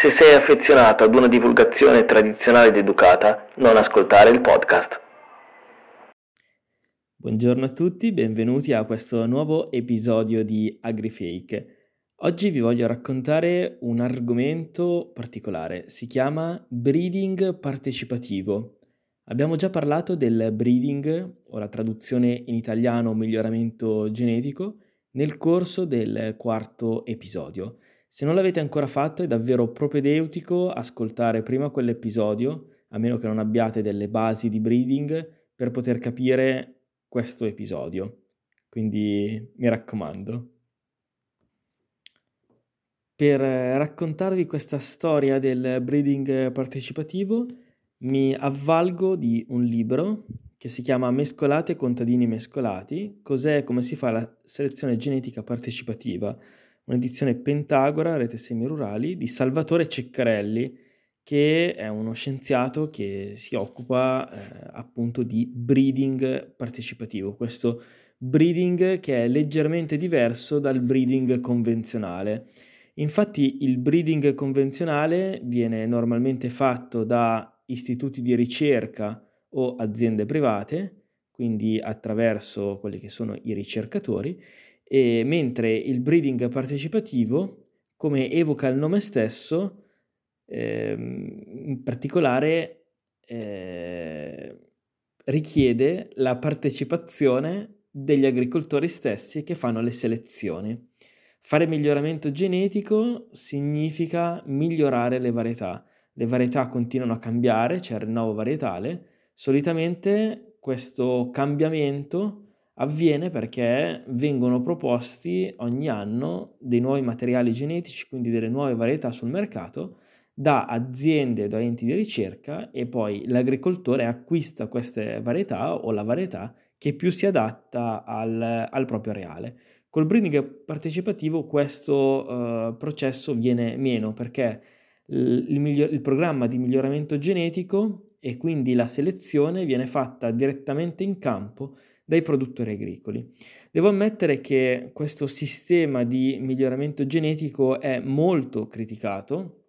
Se sei affezionato ad una divulgazione tradizionale ed educata, non ascoltare il podcast. Buongiorno a tutti, benvenuti a questo nuovo episodio di AgriFake. Oggi vi voglio raccontare un argomento particolare, si chiama breeding partecipativo. Abbiamo già parlato del breeding, o la traduzione in italiano miglioramento genetico, nel corso del quarto episodio. Se non l'avete ancora fatto è davvero propedeutico ascoltare prima quell'episodio, a meno che non abbiate delle basi di breeding, per poter capire questo episodio. Quindi mi raccomando. Per raccontarvi questa storia del breeding partecipativo mi avvalgo di un libro che si chiama Mescolate contadini mescolati, cos'è e come si fa la selezione genetica partecipativa un'edizione Pentagora, Rete Semirurali, di Salvatore Ceccarelli, che è uno scienziato che si occupa eh, appunto di breeding partecipativo. Questo breeding che è leggermente diverso dal breeding convenzionale. Infatti il breeding convenzionale viene normalmente fatto da istituti di ricerca o aziende private, quindi attraverso quelli che sono i ricercatori, e mentre il breeding partecipativo, come evoca il nome stesso, ehm, in particolare eh, richiede la partecipazione degli agricoltori stessi che fanno le selezioni. Fare miglioramento genetico significa migliorare le varietà. Le varietà continuano a cambiare, c'è il rinnovo varietale. Solitamente questo cambiamento avviene perché vengono proposti ogni anno dei nuovi materiali genetici, quindi delle nuove varietà sul mercato, da aziende da enti di ricerca e poi l'agricoltore acquista queste varietà o la varietà che più si adatta al, al proprio areale. Col breeding partecipativo questo uh, processo viene meno perché il, miglior, il programma di miglioramento genetico e quindi la selezione viene fatta direttamente in campo dai produttori agricoli. Devo ammettere che questo sistema di miglioramento genetico è molto criticato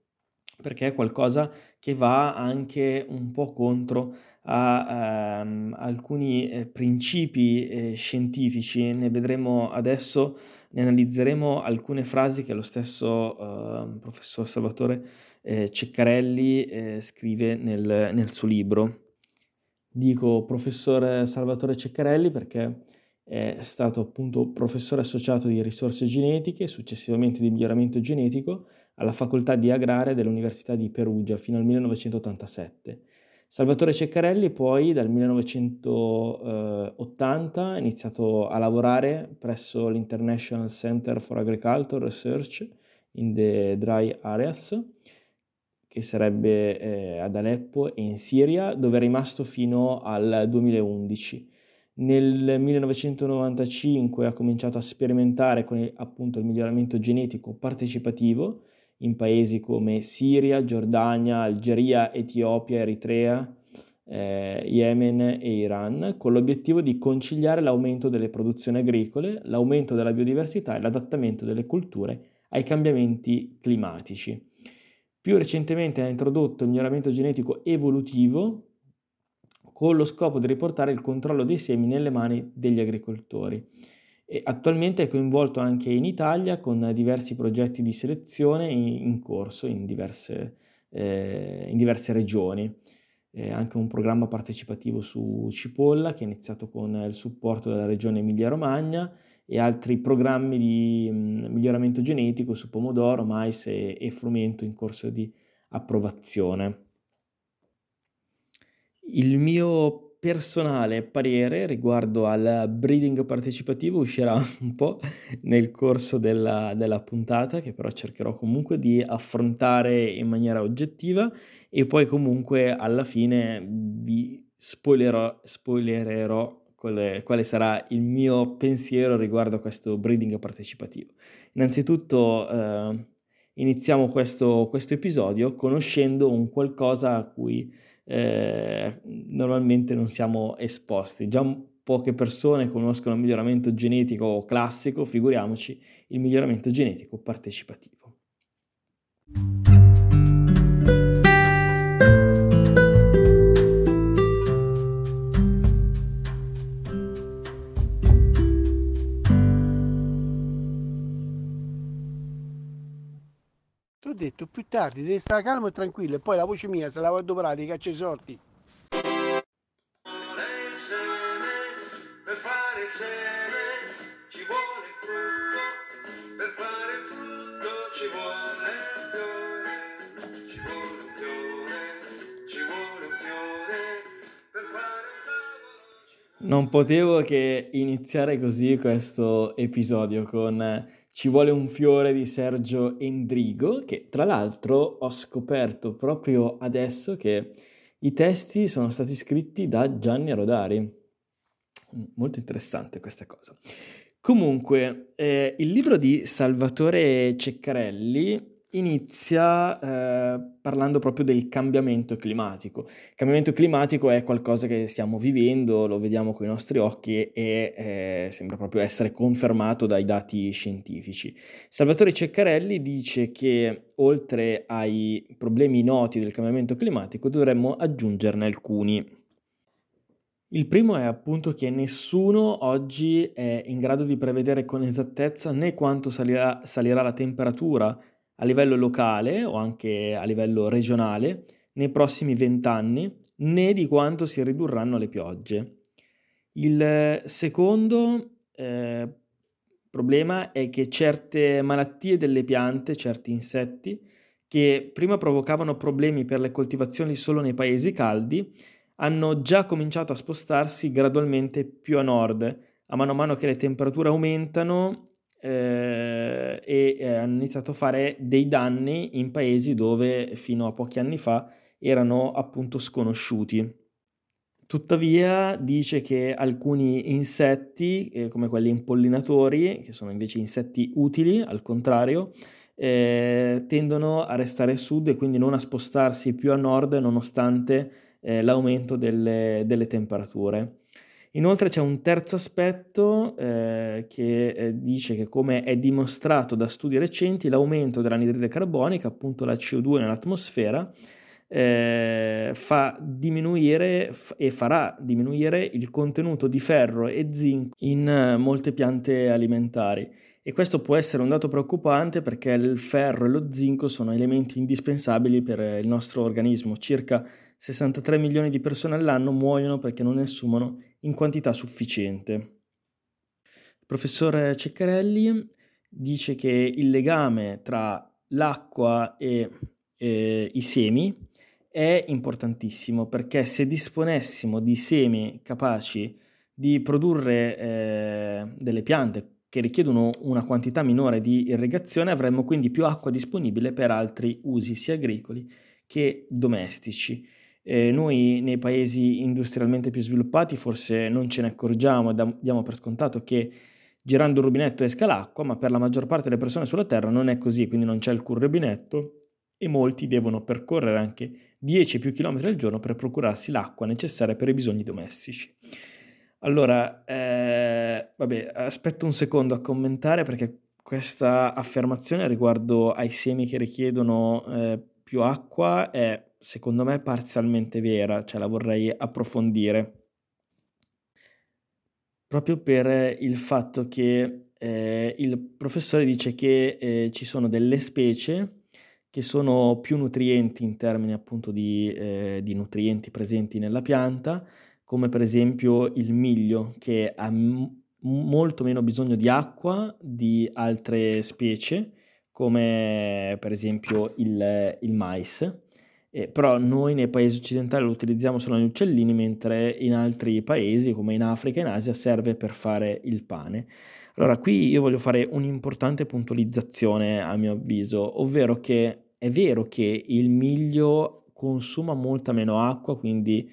perché è qualcosa che va anche un po' contro a ehm, alcuni eh, principi eh, scientifici, ne vedremo adesso, ne analizzeremo alcune frasi che lo stesso eh, professor Salvatore eh, Ceccarelli eh, scrive nel, nel suo libro. Dico professore Salvatore Ceccarelli perché è stato appunto professore associato di risorse genetiche, successivamente di miglioramento genetico alla facoltà di agraria dell'Università di Perugia fino al 1987. Salvatore Ceccarelli poi dal 1980 ha iniziato a lavorare presso l'International Center for Agricultural Research in the Dry Areas che sarebbe eh, ad Aleppo e in Siria, dove è rimasto fino al 2011. Nel 1995 ha cominciato a sperimentare con il, appunto il miglioramento genetico partecipativo in paesi come Siria, Giordania, Algeria, Etiopia, Eritrea, eh, Yemen e Iran, con l'obiettivo di conciliare l'aumento delle produzioni agricole, l'aumento della biodiversità e l'adattamento delle culture ai cambiamenti climatici. Più recentemente ha introdotto il miglioramento genetico evolutivo con lo scopo di riportare il controllo dei semi nelle mani degli agricoltori. E attualmente è coinvolto anche in Italia con diversi progetti di selezione in, corso in diverse, eh, in diverse regioni. eh, anche un programma partecipativo su cipolla che è iniziato con il supporto della regione Emilia-Romagna e altri programmi di mm, miglioramento genetico su pomodoro, mais e, e frumento in corso di approvazione. Il mio personale parere riguardo al breeding partecipativo uscirà un po' nel corso della, della, puntata, che però cercherò comunque di affrontare in maniera oggettiva e poi comunque alla fine vi spoilerò, spoilererò quale, quale sarà il mio pensiero riguardo a questo breeding partecipativo. Innanzitutto eh, iniziamo questo, questo episodio conoscendo un qualcosa a cui eh, normalmente non siamo esposti. Già poche persone conoscono il miglioramento genetico classico, figuriamoci il miglioramento genetico partecipativo. Detto più tardi devi stare calmo e tranquillo e poi la voce mia se la vado a dovrare che c'è soldi Non potevo che iniziare così questo episodio con ci vuole un fiore di Sergio Endrigo, che tra l'altro ho scoperto proprio adesso che i testi sono stati scritti da Gianni Rodari. Molto interessante questa cosa. Comunque, eh, il libro di Salvatore Ceccarelli inizia eh, parlando proprio del cambiamento climatico. Il cambiamento climatico è qualcosa che stiamo vivendo, lo vediamo con i nostri occhi e eh, sembra proprio essere confermato dai dati scientifici. Salvatore Ceccarelli dice che oltre ai problemi noti del cambiamento climatico dovremmo aggiungerne alcuni. Il primo è appunto che nessuno oggi è in grado di prevedere con esattezza né quanto salirà, salirà la temperatura a livello locale o anche a livello regionale nei prossimi vent'anni, né di quanto si ridurranno le piogge. Il secondo eh, problema è che certe malattie delle piante, certi insetti, che prima provocavano problemi per le coltivazioni solo nei paesi caldi, hanno già cominciato a spostarsi gradualmente più a nord. A mano a mano che le temperature aumentano, eh, e eh, hanno iniziato a fare dei danni in paesi dove fino a pochi anni fa erano appunto sconosciuti. Tuttavia dice che alcuni insetti, eh, come quelli impollinatori, che sono invece insetti utili, al contrario, eh, tendono a restare a sud e quindi non a spostarsi più a nord nonostante eh, l'aumento delle, delle temperature. Inoltre c'è un terzo aspetto eh, che eh, dice che come è dimostrato da studi recenti l'aumento dell'anidride carbonica, appunto la CO2 nell'atmosfera, eh, fa diminuire f- e farà diminuire il contenuto di ferro e zinco in uh, molte piante alimentari. E questo può essere un dato preoccupante perché il ferro e lo zinco sono elementi indispensabili per il nostro organismo. Circa 63 milioni di persone all'anno muoiono perché non ne assumono in quantità sufficiente. Il professor Ceccarelli dice che il legame tra l'acqua e eh, i semi è importantissimo perché se disponessimo di semi capaci di produrre eh, delle piante che richiedono una quantità minore di irrigazione avremmo quindi più acqua disponibile per altri usi sia agricoli che domestici. Eh, noi nei paesi industrialmente più sviluppati forse non ce ne accorgiamo, diamo per scontato che girando il rubinetto esca l'acqua, ma per la maggior parte delle persone sulla Terra non è così, quindi non c'è alcun rubinetto e molti devono percorrere anche 10 più chilometri al giorno per procurarsi l'acqua necessaria per i bisogni domestici. Allora, eh, vabbè, aspetto un secondo a commentare perché questa affermazione riguardo ai semi che richiedono eh, più acqua è secondo me parzialmente vera, cioè la vorrei approfondire. Proprio per il fatto che eh, il professore dice che eh, ci sono delle specie che sono più nutrienti in termini appunto di, eh, di nutrienti presenti nella pianta, come per esempio il miglio che ha m- molto meno bisogno di acqua di altre specie, come per esempio il, il mais. Eh, però noi nei paesi occidentali lo utilizziamo solo negli uccellini, mentre in altri paesi, come in Africa e in Asia, serve per fare il pane. Allora, qui io voglio fare un'importante puntualizzazione a mio avviso, ovvero che è vero che il miglio consuma molta meno acqua, quindi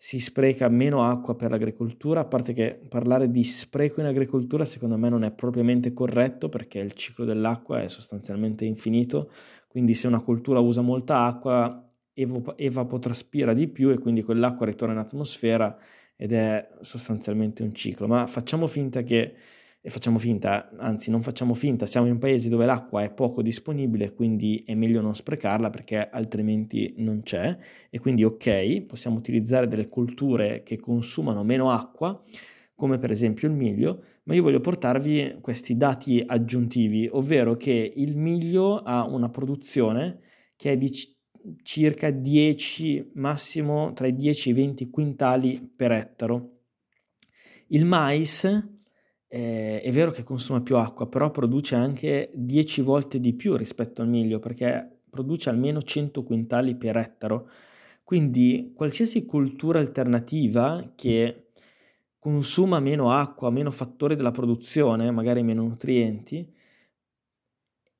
si spreca meno acqua per l'agricoltura, a parte che parlare di spreco in agricoltura secondo me non è propriamente corretto perché il ciclo dell'acqua è sostanzialmente infinito, quindi se una coltura usa molta acqua evapotraspira di più e quindi quell'acqua ritorna in atmosfera ed è sostanzialmente un ciclo, ma facciamo finta che e facciamo finta, anzi non facciamo finta, siamo in paesi dove l'acqua è poco disponibile, quindi è meglio non sprecarla perché altrimenti non c'è e quindi ok, possiamo utilizzare delle colture che consumano meno acqua, come per esempio il miglio, ma io voglio portarvi questi dati aggiuntivi, ovvero che il miglio ha una produzione che è di circa 10, massimo tra i 10 e i 20 quintali per ettaro. Il mais eh, è vero che consuma più acqua, però produce anche 10 volte di più rispetto al miglio, perché produce almeno 100 quintali per ettaro. Quindi qualsiasi cultura alternativa che consuma meno acqua, meno fattori della produzione, magari meno nutrienti,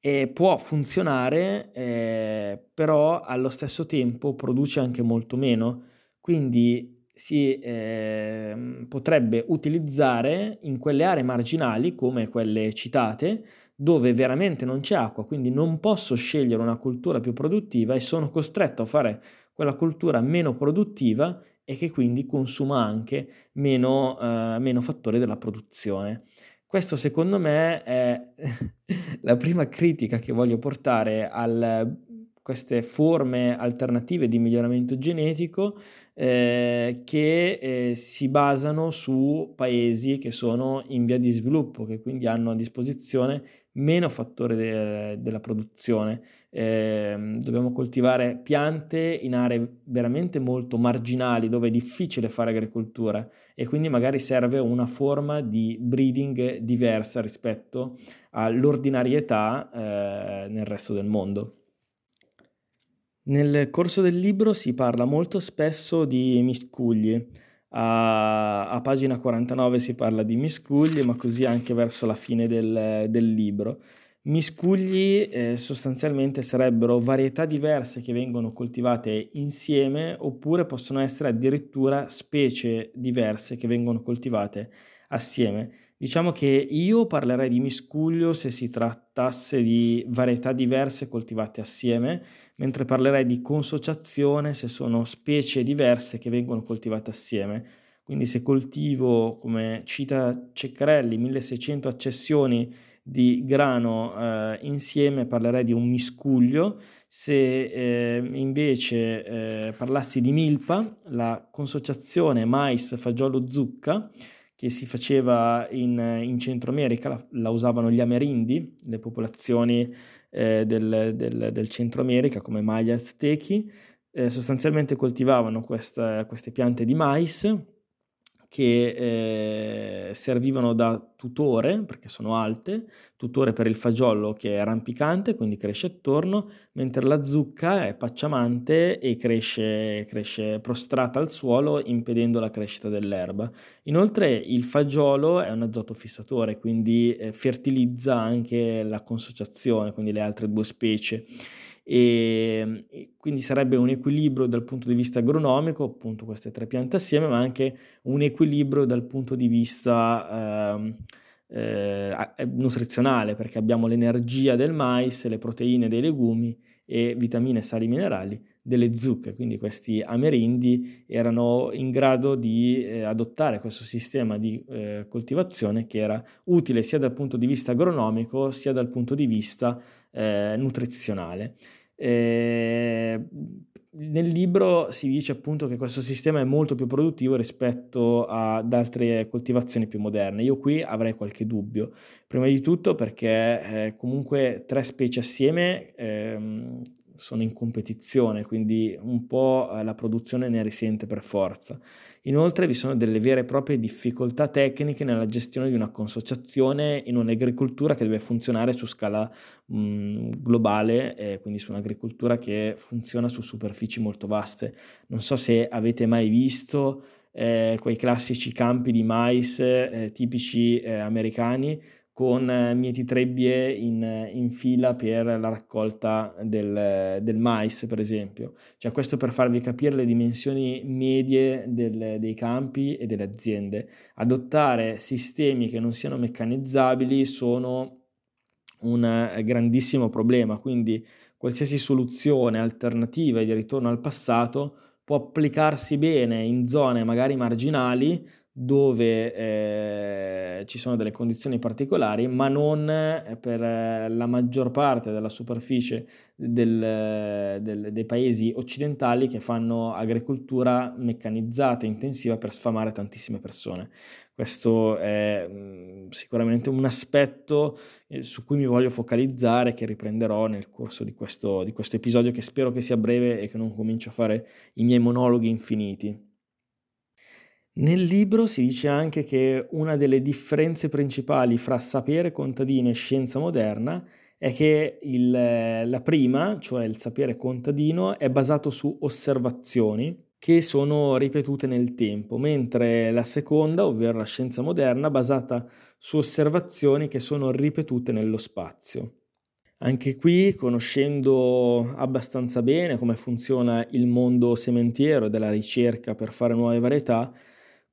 eh, può funzionare, eh, però allo stesso tempo produce anche molto meno. Quindi si eh, potrebbe utilizzare in quelle aree marginali come quelle citate dove veramente non c'è acqua, quindi non posso scegliere una cultura più produttiva e sono costretto a fare quella cultura meno produttiva e che quindi consuma anche meno, eh, meno fattori della produzione. Questo secondo me è la prima critica che voglio portare a queste forme alternative di miglioramento genetico eh, che eh, si basano su paesi che sono in via di sviluppo, che quindi hanno a disposizione meno fattori de- della produzione. Eh, dobbiamo coltivare piante in aree veramente molto marginali dove è difficile fare agricoltura e quindi magari serve una forma di breeding diversa rispetto all'ordinarietà eh, nel resto del mondo. Nel corso del libro si parla molto spesso di miscugli. A, a pagina 49 si parla di miscugli, ma così anche verso la fine del, del libro. Miscugli eh, sostanzialmente sarebbero varietà diverse che vengono coltivate insieme oppure possono essere addirittura specie diverse che vengono coltivate assieme. Diciamo che io parlerei di miscuglio se si trattasse di varietà diverse coltivate assieme, mentre parlerei di consociazione se sono specie diverse che vengono coltivate assieme. Quindi se coltivo, come cita Ceccarelli, 1600 accessioni di grano eh, insieme parlerei di un miscuglio, se eh, invece eh, parlassi di milpa, la consociazione mais, fagiolo, zucca, che si faceva in, in Centro America, la, la, usavano gli amerindi, le popolazioni eh, del, del, del, Centro America come Maya aztechi, eh, sostanzialmente coltivavano questa, queste piante di mais che eh, servivano da tutore, perché sono alte, tutore per il fagiolo che è rampicante, quindi cresce attorno, mentre la zucca è pacciamante e cresce, cresce prostrata al suolo impedendo la crescita dell'erba. Inoltre il fagiolo è un azoto fissatore, quindi eh, fertilizza anche la consociazione, quindi le altre due specie e, e, quindi sarebbe un equilibrio dal punto di vista agronomico, appunto queste tre piante assieme, ma anche un equilibrio dal punto di vista ehm, eh, eh, nutrizionale, perché abbiamo l'energia del mais, le proteine dei legumi e vitamine, sali minerali delle zucche, quindi questi amerindi erano in grado di eh, adottare questo sistema di eh, coltivazione che era utile sia dal punto di vista agronomico sia dal punto di vista eh, nutrizionale. Eh, nel libro si dice appunto che questo sistema è molto più produttivo rispetto ad altre coltivazioni più moderne. Io qui avrei qualche dubbio, prima di tutto perché eh, comunque tre specie assieme ehm, sono in competizione, quindi un po' eh, la produzione ne risente per forza. Inoltre vi sono delle vere e proprie difficoltà tecniche nella gestione di una consociazione in un'agricoltura che deve funzionare su scala mh, mm, globale, eh, quindi su un'agricoltura che funziona su superfici molto vaste. Non so se avete mai visto eh, quei classici campi di mais eh, tipici eh, americani con eh, mieti trebbie in, in, fila per la raccolta del, del, mais, per esempio. Cioè, questo per farvi capire le dimensioni medie del, dei campi e delle aziende. Adottare sistemi che non siano meccanizzabili sono un eh, grandissimo problema, quindi qualsiasi soluzione alternativa di ritorno al passato può applicarsi bene in zone magari marginali dove eh, ci sono delle condizioni particolari, ma non eh, per eh, la maggior parte della superficie del, del, dei paesi occidentali che fanno agricoltura meccanizzata, intensiva per sfamare tantissime persone. Questo è mh, sicuramente un aspetto eh, su cui mi voglio focalizzare, che riprenderò nel corso di questo, di questo episodio, che spero che sia breve e che non cominci a fare i miei monologhi infiniti. Nel libro si dice anche che una delle differenze principali fra sapere contadino e scienza moderna è che il, la prima, cioè il sapere contadino, è basato su osservazioni che sono ripetute nel tempo, mentre la seconda, ovvero la scienza moderna, basata su osservazioni che sono ripetute nello spazio. Anche qui, conoscendo abbastanza bene come funziona il mondo sementiero della ricerca per fare nuove varietà,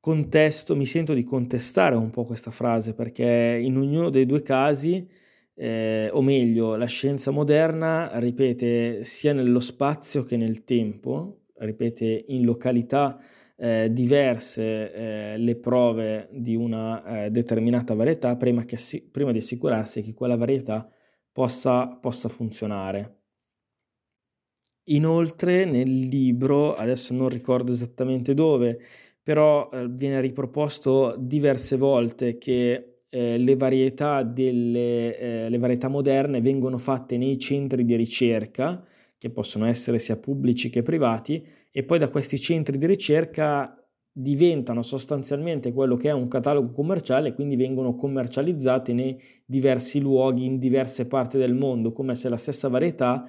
contesto, mi sento di contestare un po' questa frase perché in ognuno dei due casi, eh, o meglio, la scienza moderna ripete sia nello spazio che nel tempo, ripete in località eh, diverse eh, le prove di una eh, determinata varietà prima, che, prima, di assicurarsi che quella varietà possa, possa funzionare. Inoltre nel libro, adesso non ricordo esattamente dove, però eh, viene riproposto diverse volte che eh, le, varietà delle, eh, le varietà moderne vengono fatte nei centri di ricerca, che possono essere sia pubblici che privati, e poi da questi centri di ricerca diventano sostanzialmente quello che è un catalogo commerciale, quindi vengono commercializzate nei diversi luoghi, in diverse parti del mondo, come se la stessa varietà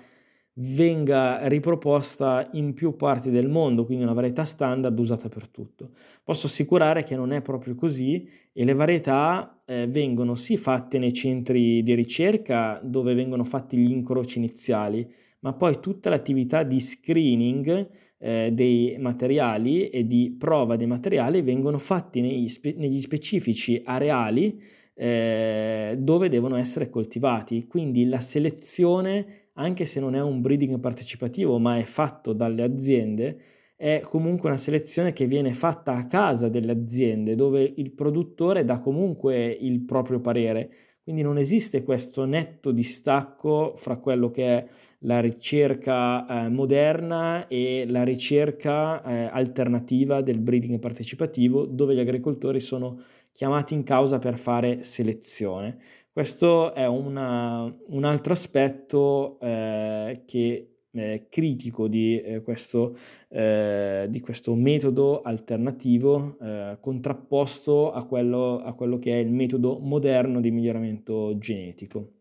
venga riproposta in più parti del mondo, quindi una varietà standard usata per tutto. Posso assicurare che non è proprio così e le varietà eh, vengono sì fatte nei centri di ricerca dove vengono fatti gli incroci iniziali, ma poi tutta l'attività di screening eh, dei materiali e di prova dei materiali vengono fatti negli, spe- negli specifici areali eh, dove devono essere coltivati. Quindi la selezione anche se non è un breeding partecipativo, ma è fatto dalle aziende, è comunque una selezione che viene fatta a casa delle aziende, dove il produttore dà comunque il proprio parere. Quindi non esiste questo netto distacco fra quello che è la ricerca eh, moderna e la ricerca eh, alternativa del breeding partecipativo, dove gli agricoltori sono chiamati in causa per fare selezione. Questo è una, un altro aspetto eh, che è critico di, eh, questo, eh, di questo metodo alternativo eh, contrapposto a quello, a quello che è il metodo moderno di miglioramento genetico.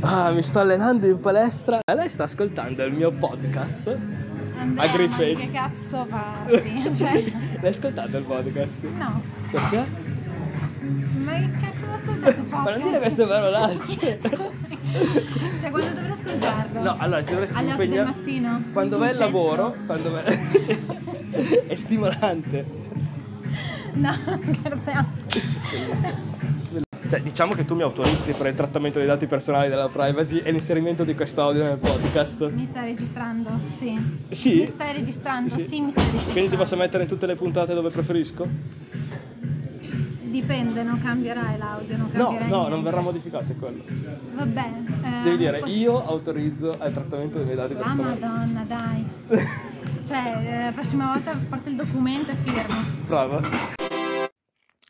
Ah, mi sto allenando in palestra. Lei sta ascoltando il mio podcast. Andrea, Agrifake. Che cazzo parli? Cioè... L'hai ascoltato il podcast? No. Perché? Ma che cazzo l'ho ascoltato podcast? Ma non dire queste parolacce. cioè, quando dovrò ascoltarlo? No, allora ti dovresti Alle impegnare. del mattino? Quando vai al lavoro, quando vai... è stimolante. No, scherziamo. Cioè, diciamo che tu mi autorizzi per il trattamento dei dati personali della privacy e l'inserimento di questo audio nel podcast. Mi stai registrando? Sì. Sì? Mi stai registrando? Sì, sì mi stai registrando. Quindi ti posso mettere in tutte le puntate dove preferisco? Dipende, non cambierai l'audio, non No, cambierai no, niente. non verrà modificato quello. Vabbè. eh, Devi dire, poi- io autorizzo al trattamento dei miei dati Ah, personali. madonna, dai. cioè, eh, la prossima volta porta il documento e firmo. Brava.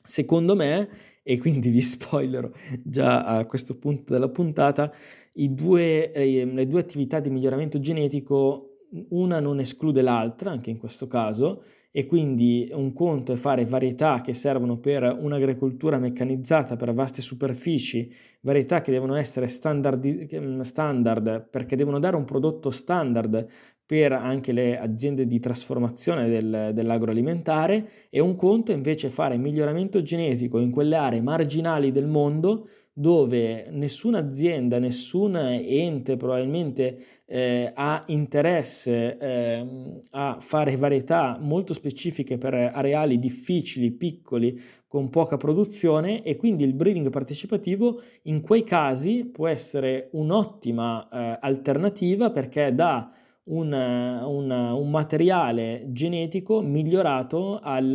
Secondo me e quindi vi spoilerò già a questo punto della puntata, due, eh, le due attività di miglioramento genetico, una non esclude l'altra, anche in questo caso, e quindi un conto è fare varietà che servono per un'agricoltura meccanizzata per vaste superfici, varietà che devono essere standard, standard perché devono dare un prodotto standard per anche le aziende di trasformazione del, dell'agroalimentare e un conto invece fare miglioramento genetico in quelle aree marginali del mondo dove nessuna azienda, nessun ente probabilmente eh, ha interesse eh, a fare varietà molto specifiche per areali difficili, piccoli, con poca produzione e quindi il breeding partecipativo in quei casi può essere un'ottima eh, alternativa perché dà un, un, un, materiale genetico migliorato al,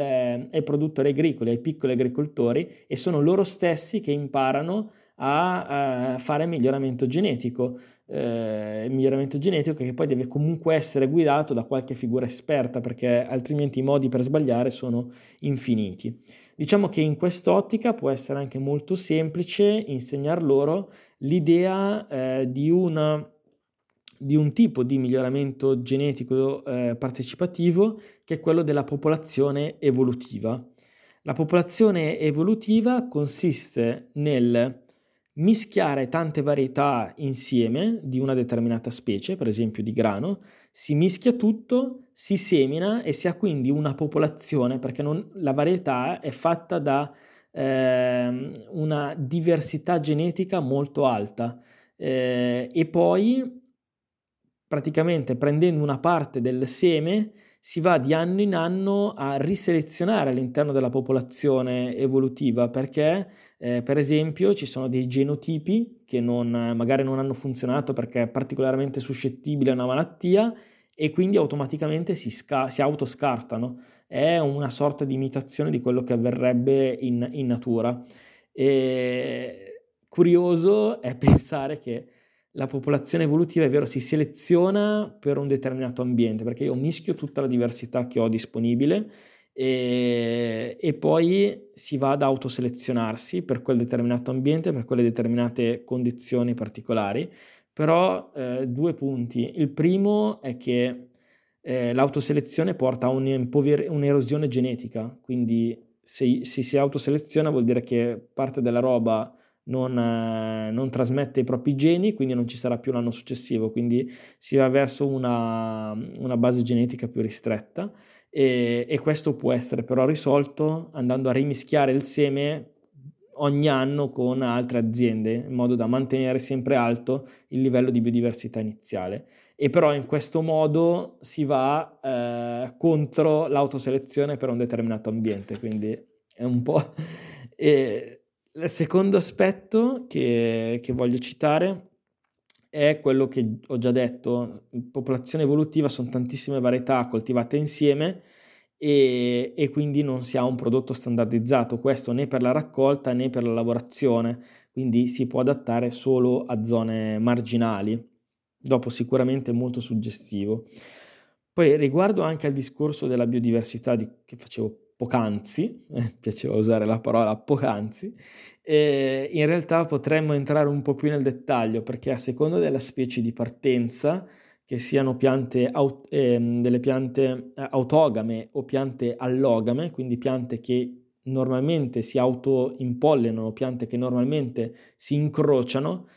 ai produttori agricoli, ai piccoli agricoltori e sono loro stessi che imparano a, a fare miglioramento genetico. Eh, miglioramento genetico che poi deve comunque essere guidato da qualche figura esperta perché altrimenti i modi per sbagliare sono infiniti. Diciamo che in quest'ottica può essere anche molto semplice insegnar loro l'idea eh, di una di un tipo di miglioramento genetico eh, partecipativo che è quello della popolazione evolutiva. La popolazione evolutiva consiste nel mischiare tante varietà insieme di una determinata specie, per esempio di grano, si mischia tutto, si semina e si ha quindi una popolazione, perché non, la varietà è fatta da eh, una diversità genetica molto alta. Eh, e poi praticamente prendendo una parte del seme si va di anno in anno a riselezionare all'interno della popolazione evolutiva perché eh, per esempio ci sono dei genotipi che non, magari non hanno funzionato perché è particolarmente suscettibile a una malattia e quindi automaticamente si, sca- si autoscartano. È una sorta di imitazione di quello che avverrebbe in, in natura. E curioso è pensare che la popolazione evolutiva, è vero, si seleziona per un determinato ambiente, perché io mischio tutta la diversità che ho disponibile e, e poi si va ad autoselezionarsi per quel determinato ambiente, per quelle determinate condizioni particolari. Però eh, due punti. Il primo è che eh, l'autoselezione porta a un'erosione genetica, quindi se, se si autoseleziona vuol dire che parte della roba non, eh, non, trasmette i propri geni, quindi non ci sarà più l'anno successivo, quindi si va verso una, una base genetica più ristretta e, e, questo può essere però risolto andando a rimischiare il seme ogni anno con altre aziende in modo da mantenere sempre alto il livello di biodiversità iniziale. E però in questo modo si va eh, contro l'autoselezione per un determinato ambiente quindi è un po' e, il secondo aspetto che, che voglio citare è quello che ho già detto, popolazione evolutiva sono tantissime varietà coltivate insieme e, e, quindi non si ha un prodotto standardizzato, questo né per la raccolta né per la lavorazione, quindi si può adattare solo a zone marginali, dopo sicuramente molto suggestivo. Poi riguardo anche al discorso della biodiversità di, che facevo poc'anzi, eh, piaceva usare la parola poc'anzi, e in realtà potremmo entrare un po' più nel dettaglio perché a seconda della specie di partenza, che siano piante, eh, delle piante eh, autogame o piante allogame, quindi piante che normalmente si autoimpollenano, piante che normalmente si incrociano,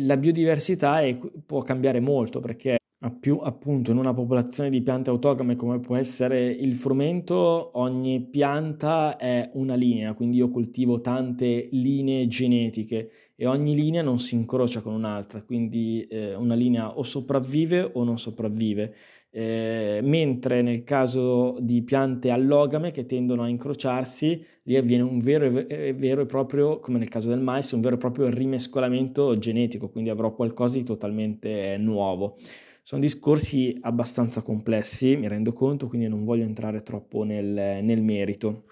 la biodiversità è, può cambiare molto perché più appunto in una popolazione di piante autogame come può essere il frumento, ogni pianta è una linea, quindi io coltivo tante linee genetiche e ogni linea non si incrocia con un'altra, quindi eh, una linea o sopravvive o non sopravvive. Eh, mentre nel caso di piante allogame che tendono a incrociarsi, lì avviene un vero e, vero e proprio, come nel caso del mais, un vero e proprio rimescolamento genetico, quindi avrò qualcosa di totalmente nuovo. Sono discorsi abbastanza complessi, mi rendo conto, quindi non voglio entrare troppo nel, nel merito.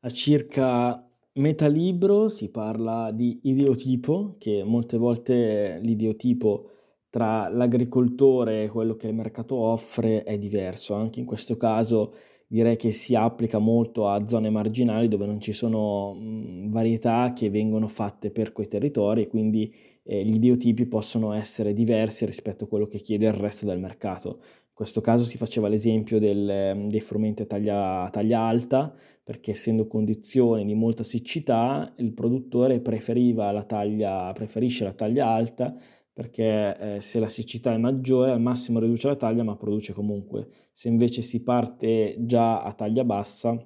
A circa metà libro si parla di ideotipo, che molte volte l'ideotipo tra l'agricoltore e quello che il mercato offre è diverso. Anche in questo caso direi che si applica molto a zone marginali dove non ci sono varietà che vengono fatte per quei territori quindi eh, gli ideotipi possono essere diversi rispetto a quello che chiede il resto del mercato. In questo caso si faceva l'esempio del, dei frumenti a taglia, a taglia alta, perché essendo condizioni di molta siccità, il produttore la taglia, preferisce la taglia alta perché eh, se la siccità è maggiore al massimo riduce la taglia ma produce comunque. Se invece si parte già a taglia bassa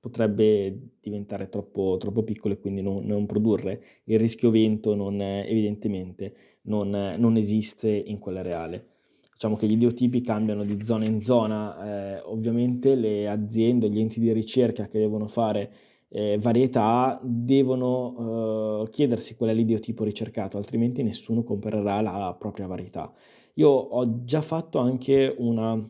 potrebbe diventare troppo, troppo piccolo e quindi non, non, produrre. Il rischio vento non, evidentemente non, non, esiste in quella reale. Diciamo che gli ideotipi cambiano di zona in zona, eh, ovviamente le aziende, gli enti di ricerca che devono fare eh, varietà devono eh, chiedersi qual è l'idiotipo ricercato, altrimenti nessuno comprerà la propria varietà. Io ho già fatto anche una,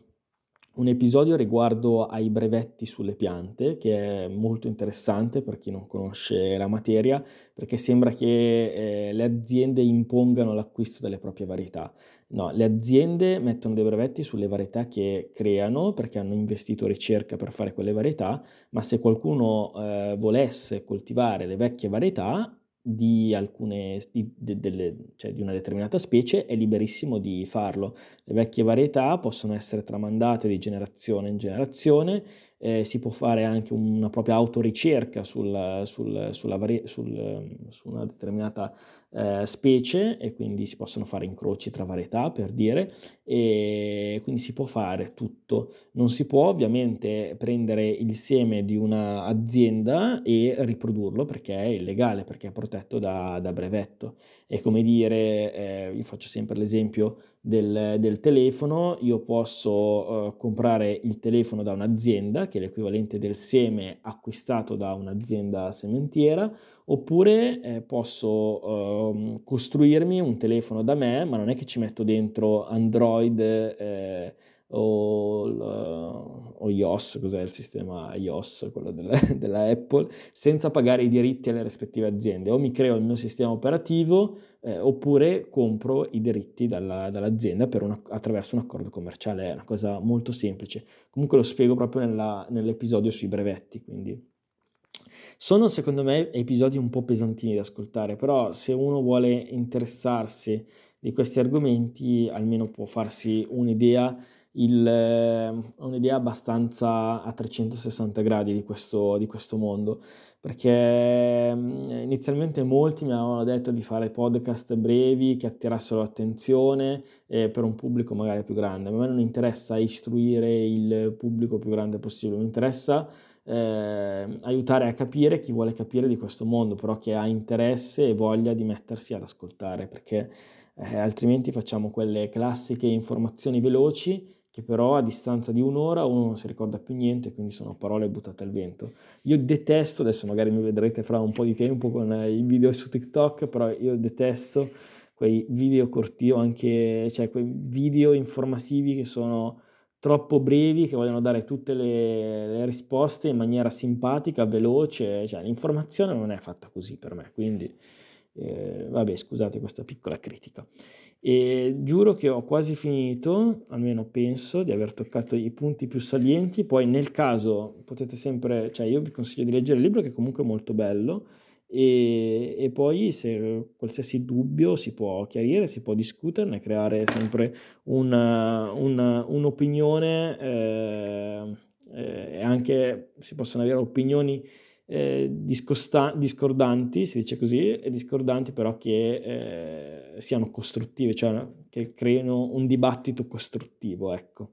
un episodio riguardo ai brevetti sulle piante, che è molto interessante per chi non conosce la materia, perché sembra che eh, le aziende impongano l'acquisto delle proprie varietà. No, le aziende mettono dei brevetti sulle varietà che creano perché hanno investito ricerca per fare quelle varietà, ma se qualcuno eh, volesse coltivare le vecchie varietà di, alcune, di, de, delle, cioè di una determinata specie è liberissimo di farlo. Le vecchie varietà possono essere tramandate di generazione in generazione eh, si può fare anche una propria autoricerca sul, sul, sulla sul, su una determinata eh, specie e quindi si possono fare incroci tra varietà per dire e quindi si può fare tutto. Non si può ovviamente prendere il seme di un'azienda e riprodurlo perché è illegale, perché è protetto da, da brevetto. È come dire, eh, io faccio sempre l'esempio del, del telefono, io posso uh, comprare il telefono da un'azienda, che è l'equivalente del seme acquistato da un'azienda sementiera, oppure eh, posso uh, costruirmi un telefono da me, ma non è che ci metto dentro Android o, o, iOS, cos'è il sistema iOS, quello della, della, Apple, senza pagare i diritti alle rispettive aziende. O mi creo il mio sistema operativo eh, oppure compro i diritti dalla, dall'azienda una, attraverso un accordo commerciale. È una cosa molto semplice. Comunque lo spiego proprio nella, nell'episodio sui brevetti, quindi... Sono secondo me episodi un po' pesantini da ascoltare, però se uno vuole interessarsi di questi argomenti almeno può farsi un'idea il, ehm, un'idea abbastanza a 360 gradi di questo, di questo mondo, perché mm, inizialmente molti mi avevano detto di fare podcast brevi che attirassero l'attenzione eh, per un pubblico magari più grande. A me non interessa istruire il pubblico più grande possibile, mi interessa eh, aiutare a capire chi vuole capire di questo mondo, però che ha interesse e voglia di mettersi ad ascoltare, perché eh, altrimenti facciamo quelle classiche informazioni veloci che però a distanza di un'ora uno non si ricorda più niente, quindi sono parole buttate al vento. Io detesto, adesso magari mi vedrete fra un po' di tempo con eh, i video su TikTok, però io detesto quei video corti o anche, cioè quei video informativi che sono troppo brevi, che vogliono dare tutte le, le risposte in maniera simpatica, veloce, cioè l'informazione non è fatta così per me, quindi eh, vabbè scusate questa piccola critica. E giuro che ho quasi finito, almeno penso, di aver toccato i punti più salienti. Poi nel caso potete sempre, cioè io vi consiglio di leggere il libro che è comunque molto bello e, e poi se qualsiasi dubbio si può chiarire, si può discuterne, creare sempre una, una, un'opinione eh, eh, anche si possono avere opinioni eh, discosta- discordanti, si dice così, e discordanti però che eh, siano costruttive, cioè che creino un dibattito costruttivo, ecco.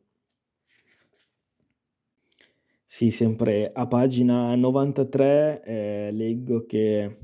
Sì, sempre a pagina 93 eh, leggo che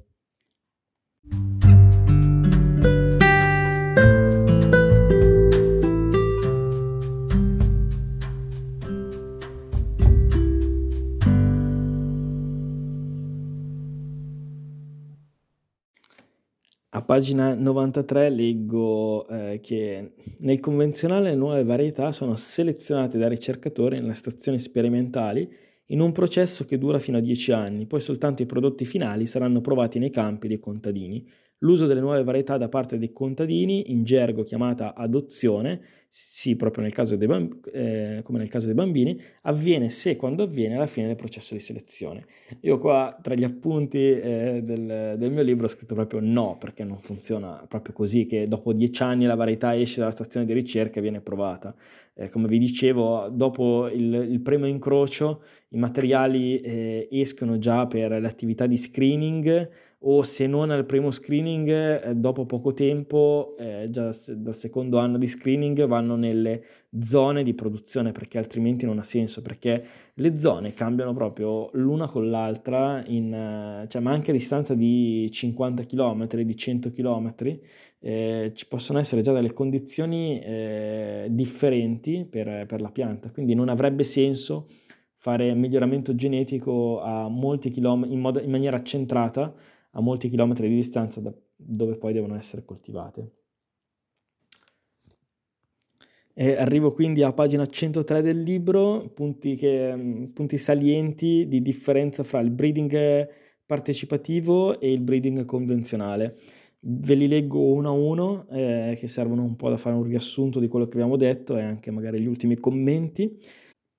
pagina 93 leggo eh, che nel convenzionale le nuove varietà sono selezionate dai ricercatori nelle stazioni sperimentali in un processo che dura fino a 10 anni, poi soltanto i prodotti finali saranno provati nei campi dei contadini. L'uso delle nuove varietà da parte dei contadini, in gergo chiamata adozione, sì, proprio nel caso dei bamb- eh, come nel caso dei bambini, avviene se quando avviene alla fine del processo di selezione. Io qua tra gli appunti eh, del, del, mio libro ho scritto proprio no, perché non funziona proprio così, che dopo dieci anni la varietà esce dalla stazione di ricerca e viene provata. Eh, come vi dicevo, dopo il, il primo incrocio i materiali eh, escono già per le attività di screening o se non al primo screening, eh, dopo poco tempo, eh, già dal secondo anno di screening, vanno nelle zone di produzione perché altrimenti non ha senso, perché le zone cambiano proprio l'una con l'altra, in, eh, cioè, ma anche a distanza di 50 km, di 100 km, eh, ci possono essere già delle condizioni eh, differenti per, per la pianta, quindi non avrebbe senso fare miglioramento genetico a molti chilometri in, in maniera centrata a molti chilometri di distanza da dove poi devono essere coltivate. E arrivo quindi alla pagina 103 del libro, punti, che, punti salienti di differenza fra il breeding partecipativo e il breeding convenzionale. Ve li leggo uno a uno, eh, che servono un po' da fare un riassunto di quello che abbiamo detto e anche magari gli ultimi commenti.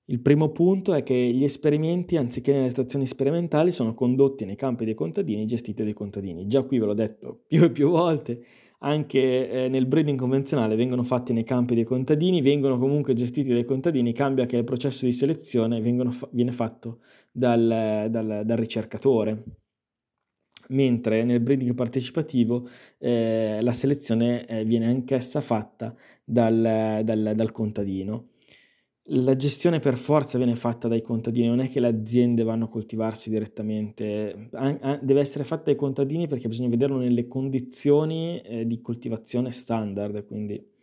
Il primo punto è che gli esperimenti, anziché nelle stazioni sperimentali, sono condotti nei campi dei contadini, gestiti dai contadini. Già qui ve l'ho detto più e più volte, anche eh, nel breeding convenzionale vengono fatti nei campi dei contadini, vengono comunque gestiti dai contadini, cambia che il processo di selezione fa- viene fatto dal, dal, dal, ricercatore. Mentre nel breeding partecipativo eh, la selezione eh, viene anch'essa fatta dal, dal contadino la gestione per forza viene fatta dai contadini, non è che le aziende vanno a coltivarsi direttamente, deve essere fatta dai contadini perché bisogna vederlo nelle condizioni eh, di coltivazione standard. Quindi.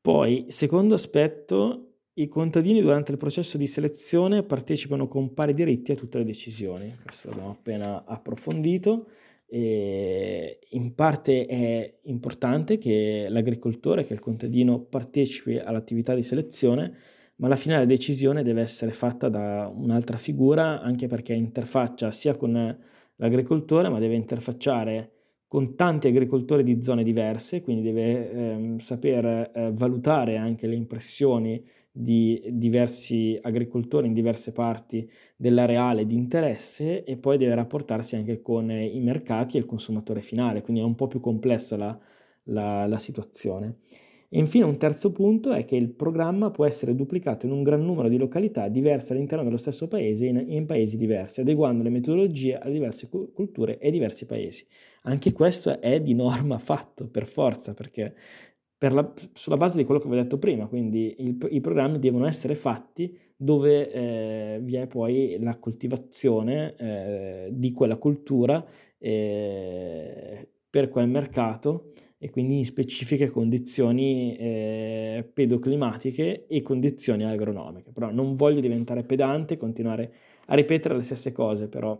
Poi, secondo aspetto, i contadini durante il processo di selezione partecipano con pari diritti a tutte le decisioni, questo l'abbiamo appena approfondito. E in parte è importante che l'agricoltore, che il contadino partecipi all'attività di selezione, ma la finale decisione deve essere fatta da un'altra figura, anche perché interfaccia sia con l'agricoltore, ma deve interfacciare con tanti agricoltori di zone diverse, quindi deve ehm, saper eh, valutare anche le impressioni di diversi agricoltori in diverse parti dell'areale di interesse e poi deve rapportarsi anche con i mercati e il consumatore finale, quindi è un po' più complessa la, la, la situazione. E infine un terzo punto è che il programma può essere duplicato in un gran numero di località diverse all'interno dello stesso paese in, in paesi diversi, adeguando le metodologie alle diverse culture e diversi paesi. Anche questo è di norma fatto per forza, perché la, sulla base di quello che vi ho detto prima, quindi il, i programmi devono essere fatti dove eh, vi è poi la coltivazione eh, di quella cultura eh, per quel mercato e quindi in specifiche condizioni eh, pedoclimatiche e condizioni agronomiche. Però non voglio diventare pedante e continuare a ripetere le stesse cose, però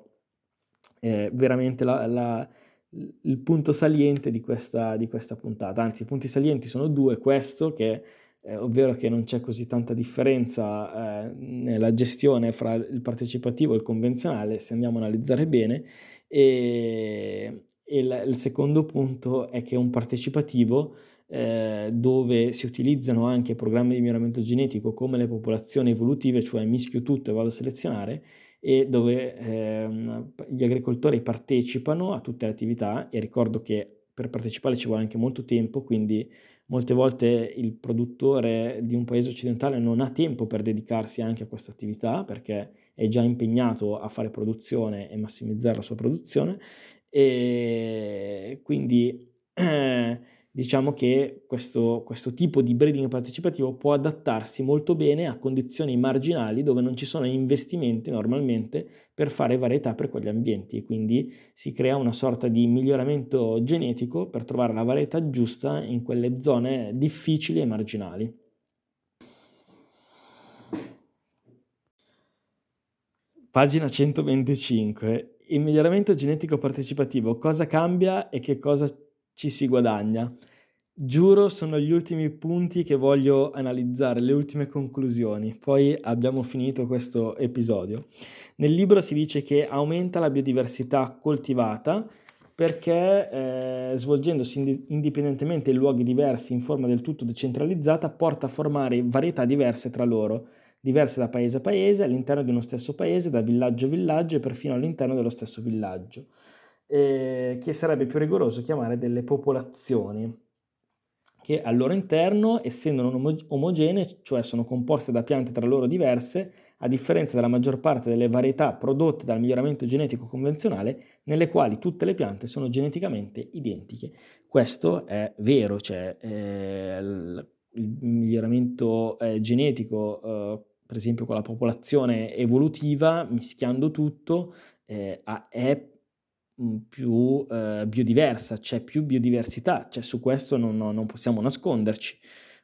eh, veramente la, la il punto saliente di questa, di questa, puntata. Anzi, i punti salienti sono due, questo che eh, ovvero che non c'è così tanta differenza eh, nella gestione fra il partecipativo e il convenzionale, se andiamo a analizzare bene, e, e il, il, secondo punto è che un partecipativo eh, dove si utilizzano anche programmi di miglioramento genetico come le popolazioni evolutive, cioè mischio tutto e vado a selezionare, e dove ehm, gli agricoltori partecipano a tutte le attività e ricordo che per partecipare ci vuole anche molto tempo, quindi molte volte il produttore di un paese occidentale non ha tempo per dedicarsi anche a questa attività perché è già impegnato a fare produzione e massimizzare la sua produzione e quindi eh, diciamo che questo, questo, tipo di breeding partecipativo può adattarsi molto bene a condizioni marginali dove non ci sono investimenti normalmente per fare varietà per quegli ambienti e quindi si crea una sorta di miglioramento genetico per trovare la varietà giusta in quelle zone difficili e marginali. Pagina 125. Il miglioramento genetico partecipativo cosa cambia e che cosa ci si guadagna. Giuro sono gli ultimi punti che voglio analizzare, le ultime conclusioni, poi abbiamo finito questo episodio. Nel libro si dice che aumenta la biodiversità coltivata perché eh, svolgendosi indipendentemente in luoghi diversi in forma del tutto decentralizzata porta a formare varietà diverse tra loro, diverse da paese a paese, all'interno di uno stesso paese, da villaggio a villaggio e perfino all'interno dello stesso villaggio, eh, che sarebbe più rigoroso chiamare delle popolazioni che al loro interno, essendo non omo- omogenee, cioè sono composte da piante tra loro diverse, a differenza della maggior parte delle varietà prodotte dal miglioramento genetico convenzionale, nelle quali tutte le piante sono geneticamente identiche. Questo è vero, cioè eh, il, miglioramento eh, genetico, eh, per esempio con la popolazione evolutiva, mischiando tutto, eh, è più eh, biodiversa, c'è più biodiversità, cioè su questo non, non possiamo nasconderci,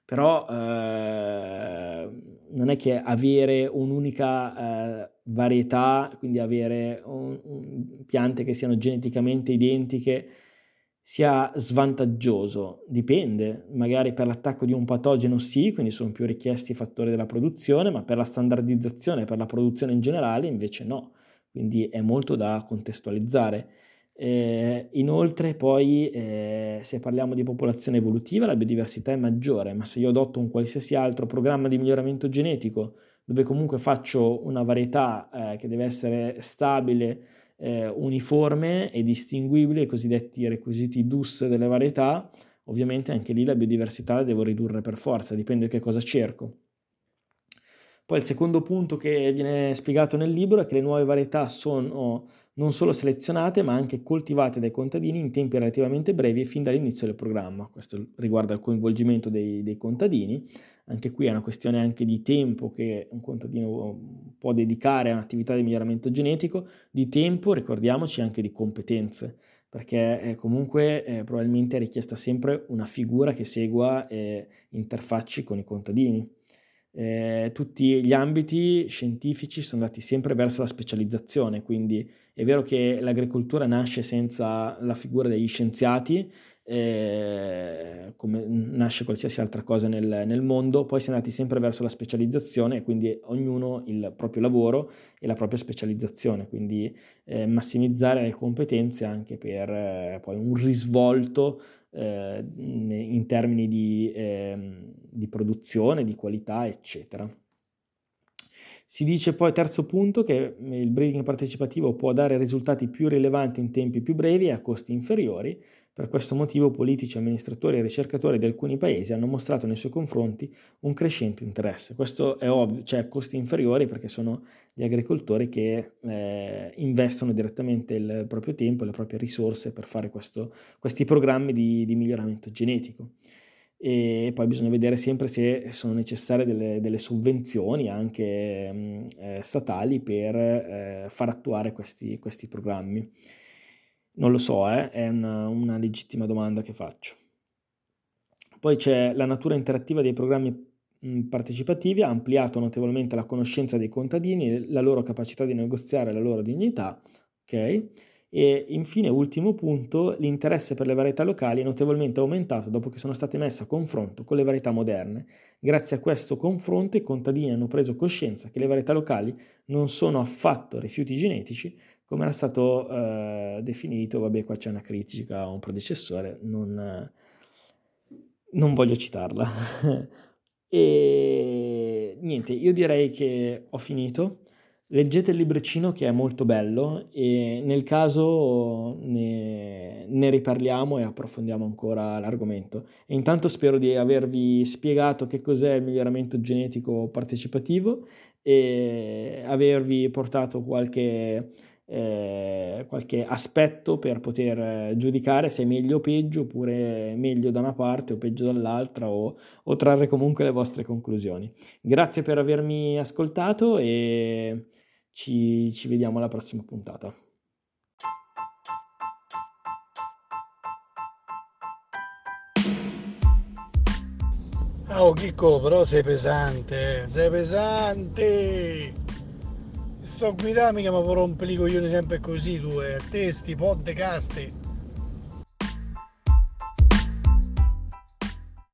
però eh, non è che avere un'unica eh, varietà, quindi avere un, un, piante che siano geneticamente identiche, sia svantaggioso, dipende, magari per l'attacco di un patogeno sì, quindi sono più richiesti i fattori della produzione, ma per la standardizzazione, per la produzione in generale invece no, quindi è molto da contestualizzare. Eh, inoltre poi eh, se parliamo di popolazione evolutiva la biodiversità è maggiore, ma se io adotto un qualsiasi altro programma di miglioramento genetico dove comunque faccio una varietà eh, che deve essere stabile, eh, uniforme e distinguibile, i cosiddetti requisiti DUS delle varietà, ovviamente anche lì la biodiversità la devo ridurre per forza, dipende che cosa cerco. Poi il secondo punto che viene spiegato nel libro è che le nuove varietà sono non solo selezionate ma anche coltivate dai contadini in tempi relativamente brevi fin dall'inizio del programma. Questo riguarda il coinvolgimento dei, dei contadini. Anche qui è una questione anche di tempo che un contadino può dedicare a un'attività di miglioramento genetico, di tempo, ricordiamoci anche di competenze perché eh, comunque eh, probabilmente è richiesta sempre una figura che segua eh, interfacci con i contadini eh, tutti gli ambiti scientifici sono andati sempre verso la specializzazione, quindi è vero che l'agricoltura nasce senza la figura degli scienziati, eh, come nasce qualsiasi altra cosa nel, nel, mondo, poi si è andati sempre verso la specializzazione e quindi ognuno il proprio lavoro e la propria specializzazione, quindi eh, massimizzare le competenze anche per eh, poi un risvolto eh, in termini di, eh, di produzione, di qualità, eccetera. Si dice poi, terzo punto, che il breeding partecipativo può dare risultati più rilevanti in tempi più brevi e a costi inferiori. Per questo motivo politici, amministratori e ricercatori di alcuni paesi hanno mostrato nei suoi confronti un crescente interesse. Questo è ovvio, cioè costi inferiori perché sono gli agricoltori che eh, investono direttamente il proprio tempo e le proprie risorse per fare questo, questi programmi di, di miglioramento genetico e poi bisogna vedere sempre se sono necessarie delle, delle sovvenzioni anche mh, eh, statali per eh, far attuare questi, questi, programmi. Non lo so, eh, è una, una legittima domanda che faccio. Poi c'è la natura interattiva dei programmi partecipativi, ha ampliato notevolmente la conoscenza dei contadini, la loro capacità di negoziare la loro dignità, ok? E infine, ultimo punto, l'interesse per le varietà locali è notevolmente aumentato dopo che sono state messe a confronto con le varietà moderne. Grazie a questo confronto i contadini hanno preso coscienza che le varietà locali non sono affatto rifiuti genetici, come era stato eh, definito, vabbè qua c'è una critica a un predecessore, non, non voglio citarla. e niente, io direi che ho finito. Leggete il libricino che è molto bello e nel caso ne, ne, riparliamo e approfondiamo ancora l'argomento. E intanto spero di avervi spiegato che cos'è il miglioramento genetico partecipativo e avervi portato qualche, eh, qualche aspetto per poter giudicare se è meglio o peggio oppure meglio da una parte o peggio dall'altra o, o trarre comunque le vostre conclusioni. Grazie per avermi ascoltato e ci, ci vediamo alla prossima puntata. Oh Chicco, però sei pesante, sei pesante. Sto a guidare mica mi farò un pelicoglione sempre così, tu, eh. Te sti podcast